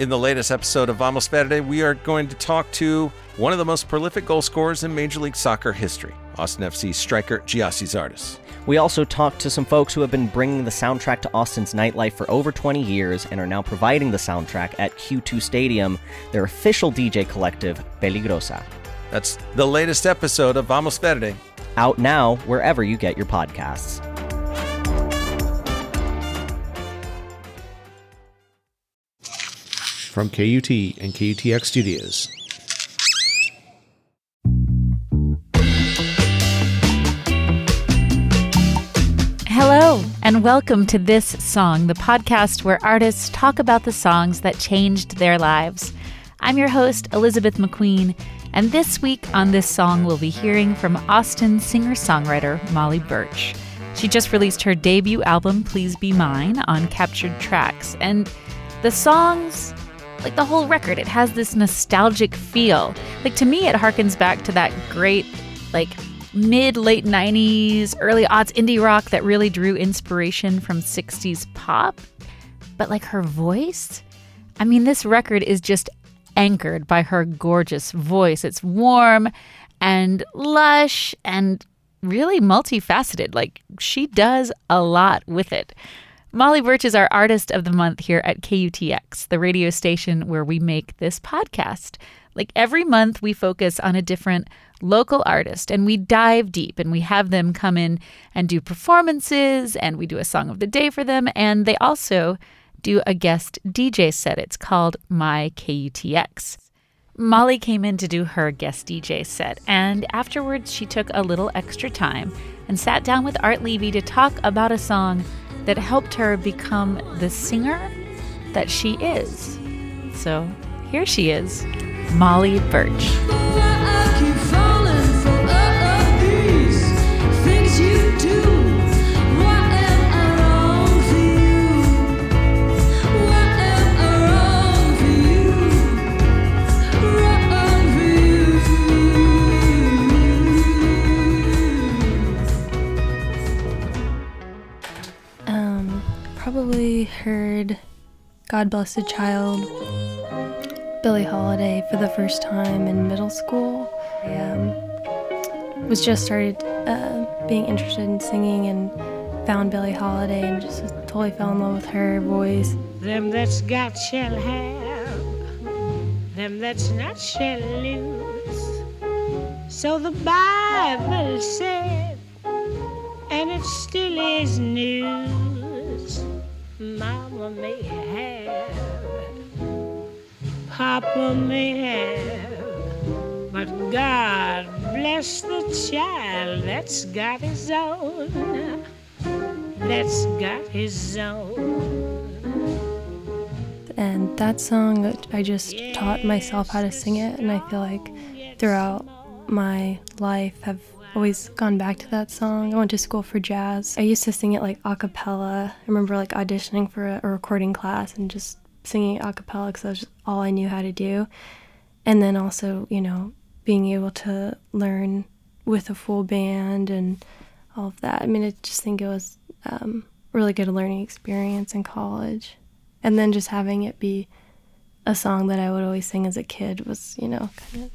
In the latest episode of Vamos Verde, we are going to talk to one of the most prolific goal scorers in Major League Soccer history, Austin FC striker Gyasi Zardes. We also talked to some folks who have been bringing the soundtrack to Austin's nightlife for over 20 years and are now providing the soundtrack at Q2 Stadium, their official DJ collective, Peligrosa. That's the latest episode of Vamos Verde. Out now wherever you get your podcasts. From KUT and KUTX Studios. Hello, and welcome to This Song, the podcast where artists talk about the songs that changed their lives. I'm your host, Elizabeth McQueen, and this week on This Song, we'll be hearing from Austin singer songwriter Molly Burch. She just released her debut album, Please Be Mine, on Captured Tracks, and the songs like the whole record, it has this nostalgic feel. Like to me, it harkens back to that great, like mid late 90s, early aughts indie rock that really drew inspiration from 60s pop. But like her voice, I mean, this record is just anchored by her gorgeous voice. It's warm and lush and really multifaceted. Like she does a lot with it. Molly Burch is our Artist of the Month here at KUTX, the radio station where we make this podcast. Like every month, we focus on a different local artist and we dive deep and we have them come in and do performances and we do a song of the day for them. And they also do a guest DJ set. It's called My KUTX. Molly came in to do her guest DJ set, and afterwards, she took a little extra time and sat down with Art Levy to talk about a song that helped her become the singer that she is. So here she is, Molly Burch. Probably heard God Bless the Child, Billie Holiday for the first time in middle school. I um, was just started uh, being interested in singing and found Billie Holiday and just totally fell in love with her voice. Them that's got shall have, them that's not shall lose. So the Bible said, and it still is news. Mama may have, Papa may have, but God bless the child that's got his own, that's got his own. And that song, I just taught myself how to sing it, and I feel like throughout my life have always gone back to that song. I went to school for jazz. I used to sing it like a cappella. I remember like auditioning for a, a recording class and just singing a cappella because that was all I knew how to do. And then also, you know, being able to learn with a full band and all of that. I mean, I just think it was um, really good learning experience in college. And then just having it be a song that I would always sing as a kid was, you know, kind of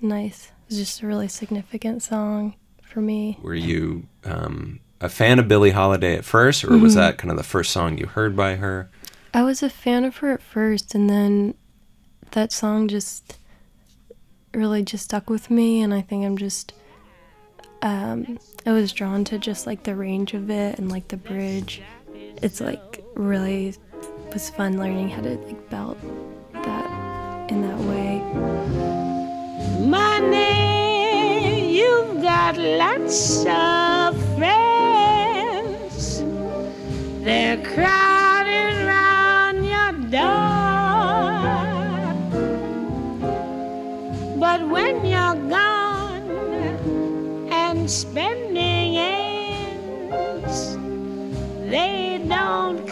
nice was just a really significant song for me. Were you um, a fan of Billie Holiday at first, or mm-hmm. was that kind of the first song you heard by her? I was a fan of her at first, and then that song just really just stuck with me, and I think I'm just. Um, I was drawn to just like the range of it and like the bridge. It's like really was fun learning how to like belt got lots of friends. They're crowding around your door. But when you're gone and spending ends, they don't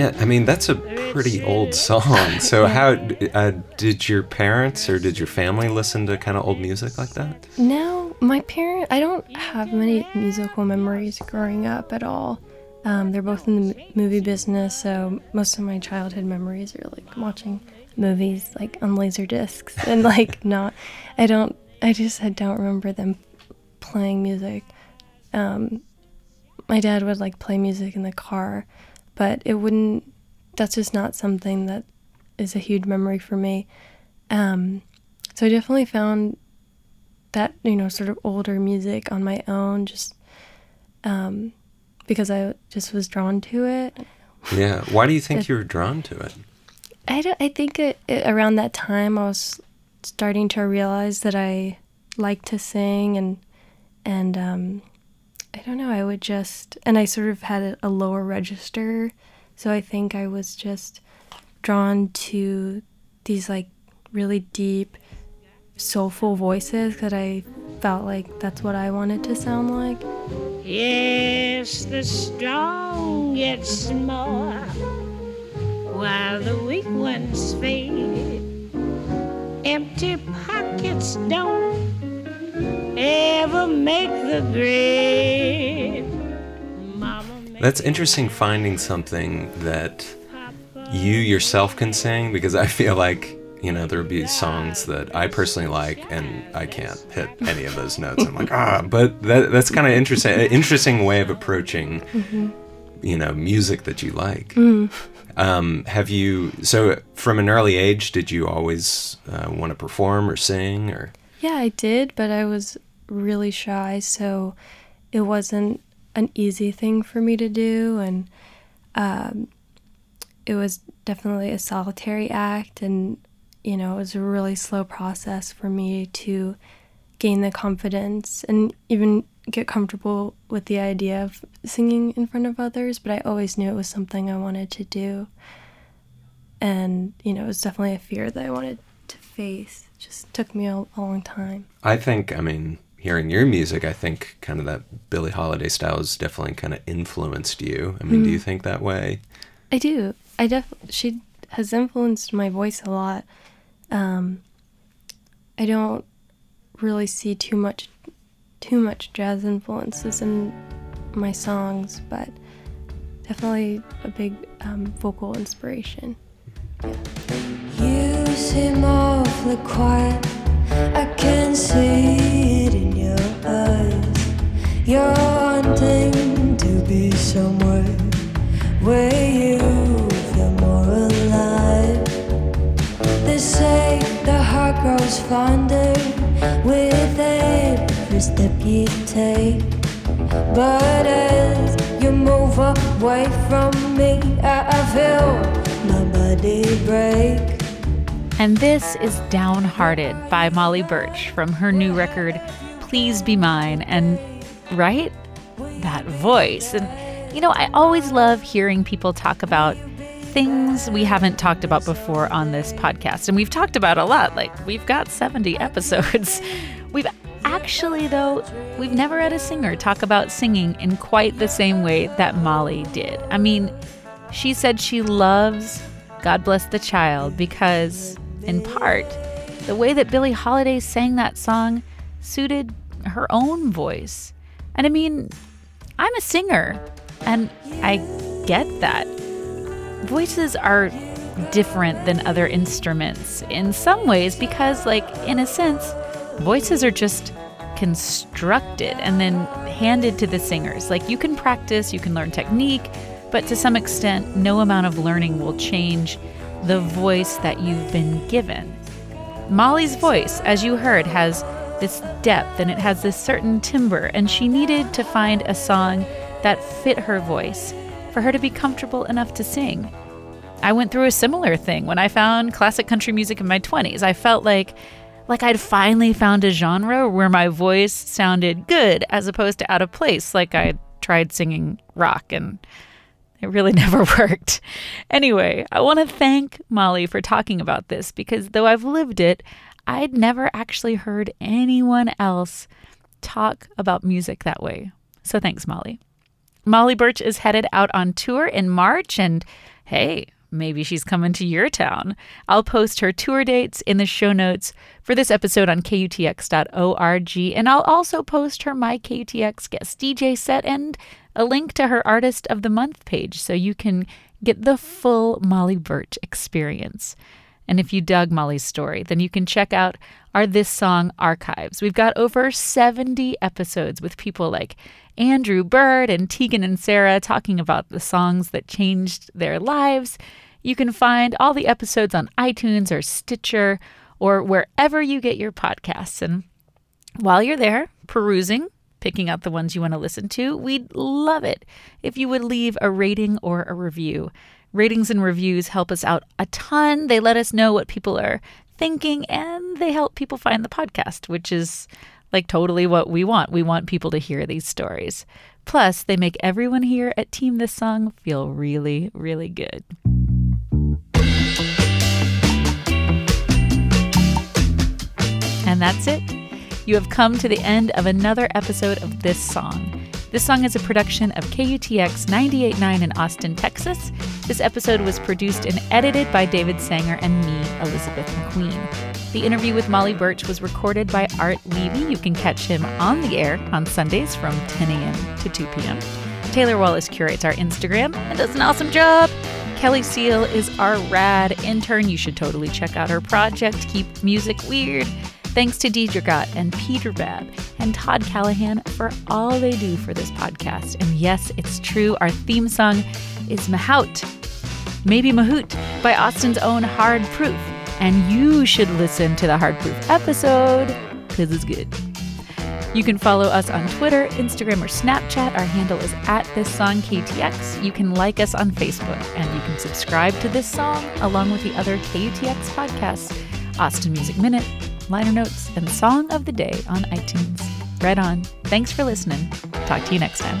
Man, I mean, that's a pretty old song. So how uh, did your parents or did your family listen to kind of old music like that? No, my parent. I don't have many musical memories growing up at all. Um, they're both in the movie business, so most of my childhood memories are like watching movies like on laser discs and like not. I don't. I just I don't remember them playing music. Um, my dad would like play music in the car, but it wouldn't. That's just not something that is a huge memory for me. Um, so I definitely found that you know sort of older music on my own, just um, because I just was drawn to it. Yeah. Why do you think you were drawn to it? I, don't, I think it, it, around that time I was starting to realize that I like to sing and and um, I don't know I would just and I sort of had a, lower register so I think I was just drawn to these like really deep soulful voices that I felt like that's what I wanted to sound like. Yes, the strong get more while the weak ones fade. Empty pockets don't ever make the grade. That's interesting finding something that you yourself can sing because I feel like, you know, there'll be songs that I personally like and I can't hit any of those notes. I'm like, ah, but that, that's kind of interesting, an interesting way of approaching, you know, music that you like. Um, have you, so from an early age, did you always uh, want to perform or sing or? Yeah, I did, but I was really shy, so it wasn't an easy thing for me to do, and um, it was definitely a solitary act, and you know, it was a really slow process for me to gain the confidence and even get comfortable with the idea of singing in front of others. But I always knew it was something I wanted to do, and you know, it was definitely a fear that I wanted to face. It just took me a, a long time. I think, I mean, hearing your music, I think kind of that Billie Holiday style has definitely kind of influenced you. I mean, do you think that way? I do. I def she has influenced my voice a lot. Um, I don't really see too much too much jazz influences in my songs, but definitely a big um, vocal inspiration. You seem awfully quiet. I can see you more alive. They say the heart grows fonder with every step you take. But as you move away from me, I feel my body break. And this is Downhearted by Molly Burch from her new record, Please Be Mine. And right? That voice. And, you know, I always love hearing people talk about things we haven't talked about before on this podcast. And we've talked about a lot. Like, we've got 70 episodes. We've actually, though, we've never had a singer talk about singing in quite the same way that Molly did. I mean, she said she loves God Bless the Child because, in part, the way that Billie Holiday sang that song suited her own voice. And I mean, I'm a singer, and I get that. Voices are different than other instruments in some ways because, like, in a sense, voices are just constructed and then handed to the singers. Like, you can practice, you can learn technique, but to some extent, no amount of learning will change the voice that you've been given. Molly's voice, as you heard, has this depth and it has this certain timbre, and she needed to find a song that fit her voice for her to be comfortable enough to sing. I went through a similar thing when I found classic country music in my 20s. I felt like like I'd finally found a genre where my voice sounded good as opposed to out of place like I tried singing rock and it really never worked. Anyway, I want to thank Molly for talking about this because though I've lived it, I'd never actually heard anyone else talk about music that way. So thanks, Molly. Molly Burch is headed out on tour in March, and hey, maybe she's coming to your town. I'll post her tour dates in the show notes for this episode on KUTX.org, and I'll also post her My KUTX guest DJ set and a link to her Artist of the Month page so you can get the full Molly Burch experience. And if you dug Molly's story, then you can check out our This Song archives. We've got over 70 episodes with people like Andrew Bird and Tegan and Sarah talking about the songs that changed their lives. You can find all the episodes on iTunes or Stitcher or wherever you get your podcasts. And while you're there perusing, picking out the ones you want to listen to, we'd love it if you would leave a rating or a review. Ratings and reviews help us out a ton. They let us know what people are thinking and they help people find the podcast, which is like totally what we want. We want people to hear these stories. Plus, they make everyone here at Team This Song feel really, really good. And that's it. You have come to the end of another episode of This Song. This song is a production of KUTX 98.9 in Austin, Texas. This episode was produced and edited by David Sanger and me, Elizabeth McQueen. The interview with Molly Burch was recorded by Art Levy. You can catch him on the air on Sundays from 10 a.m. to 2 p.m. Taylor Wallace curates our Instagram and does an awesome job. Kelly Seal is our rad intern. You should totally check out her project, Keep Music Weird. Thanks to Deidre Gott and Peter Babb and Todd Callahan for all they do for this podcast. And yes, it's true, our theme song is Mahout, maybe Mahout, by Austin's own Hard Proof. And you should listen to the Hard Proof episode because it's good. You can follow us on Twitter, Instagram, or Snapchat. Our handle is at this song KTX. You can like us on Facebook, and you can subscribe to this song along with the other KUTX podcasts, Austin Music Minute, liner notes, and song of the day on iTunes. Right on. Thanks for listening. Talk to you next time.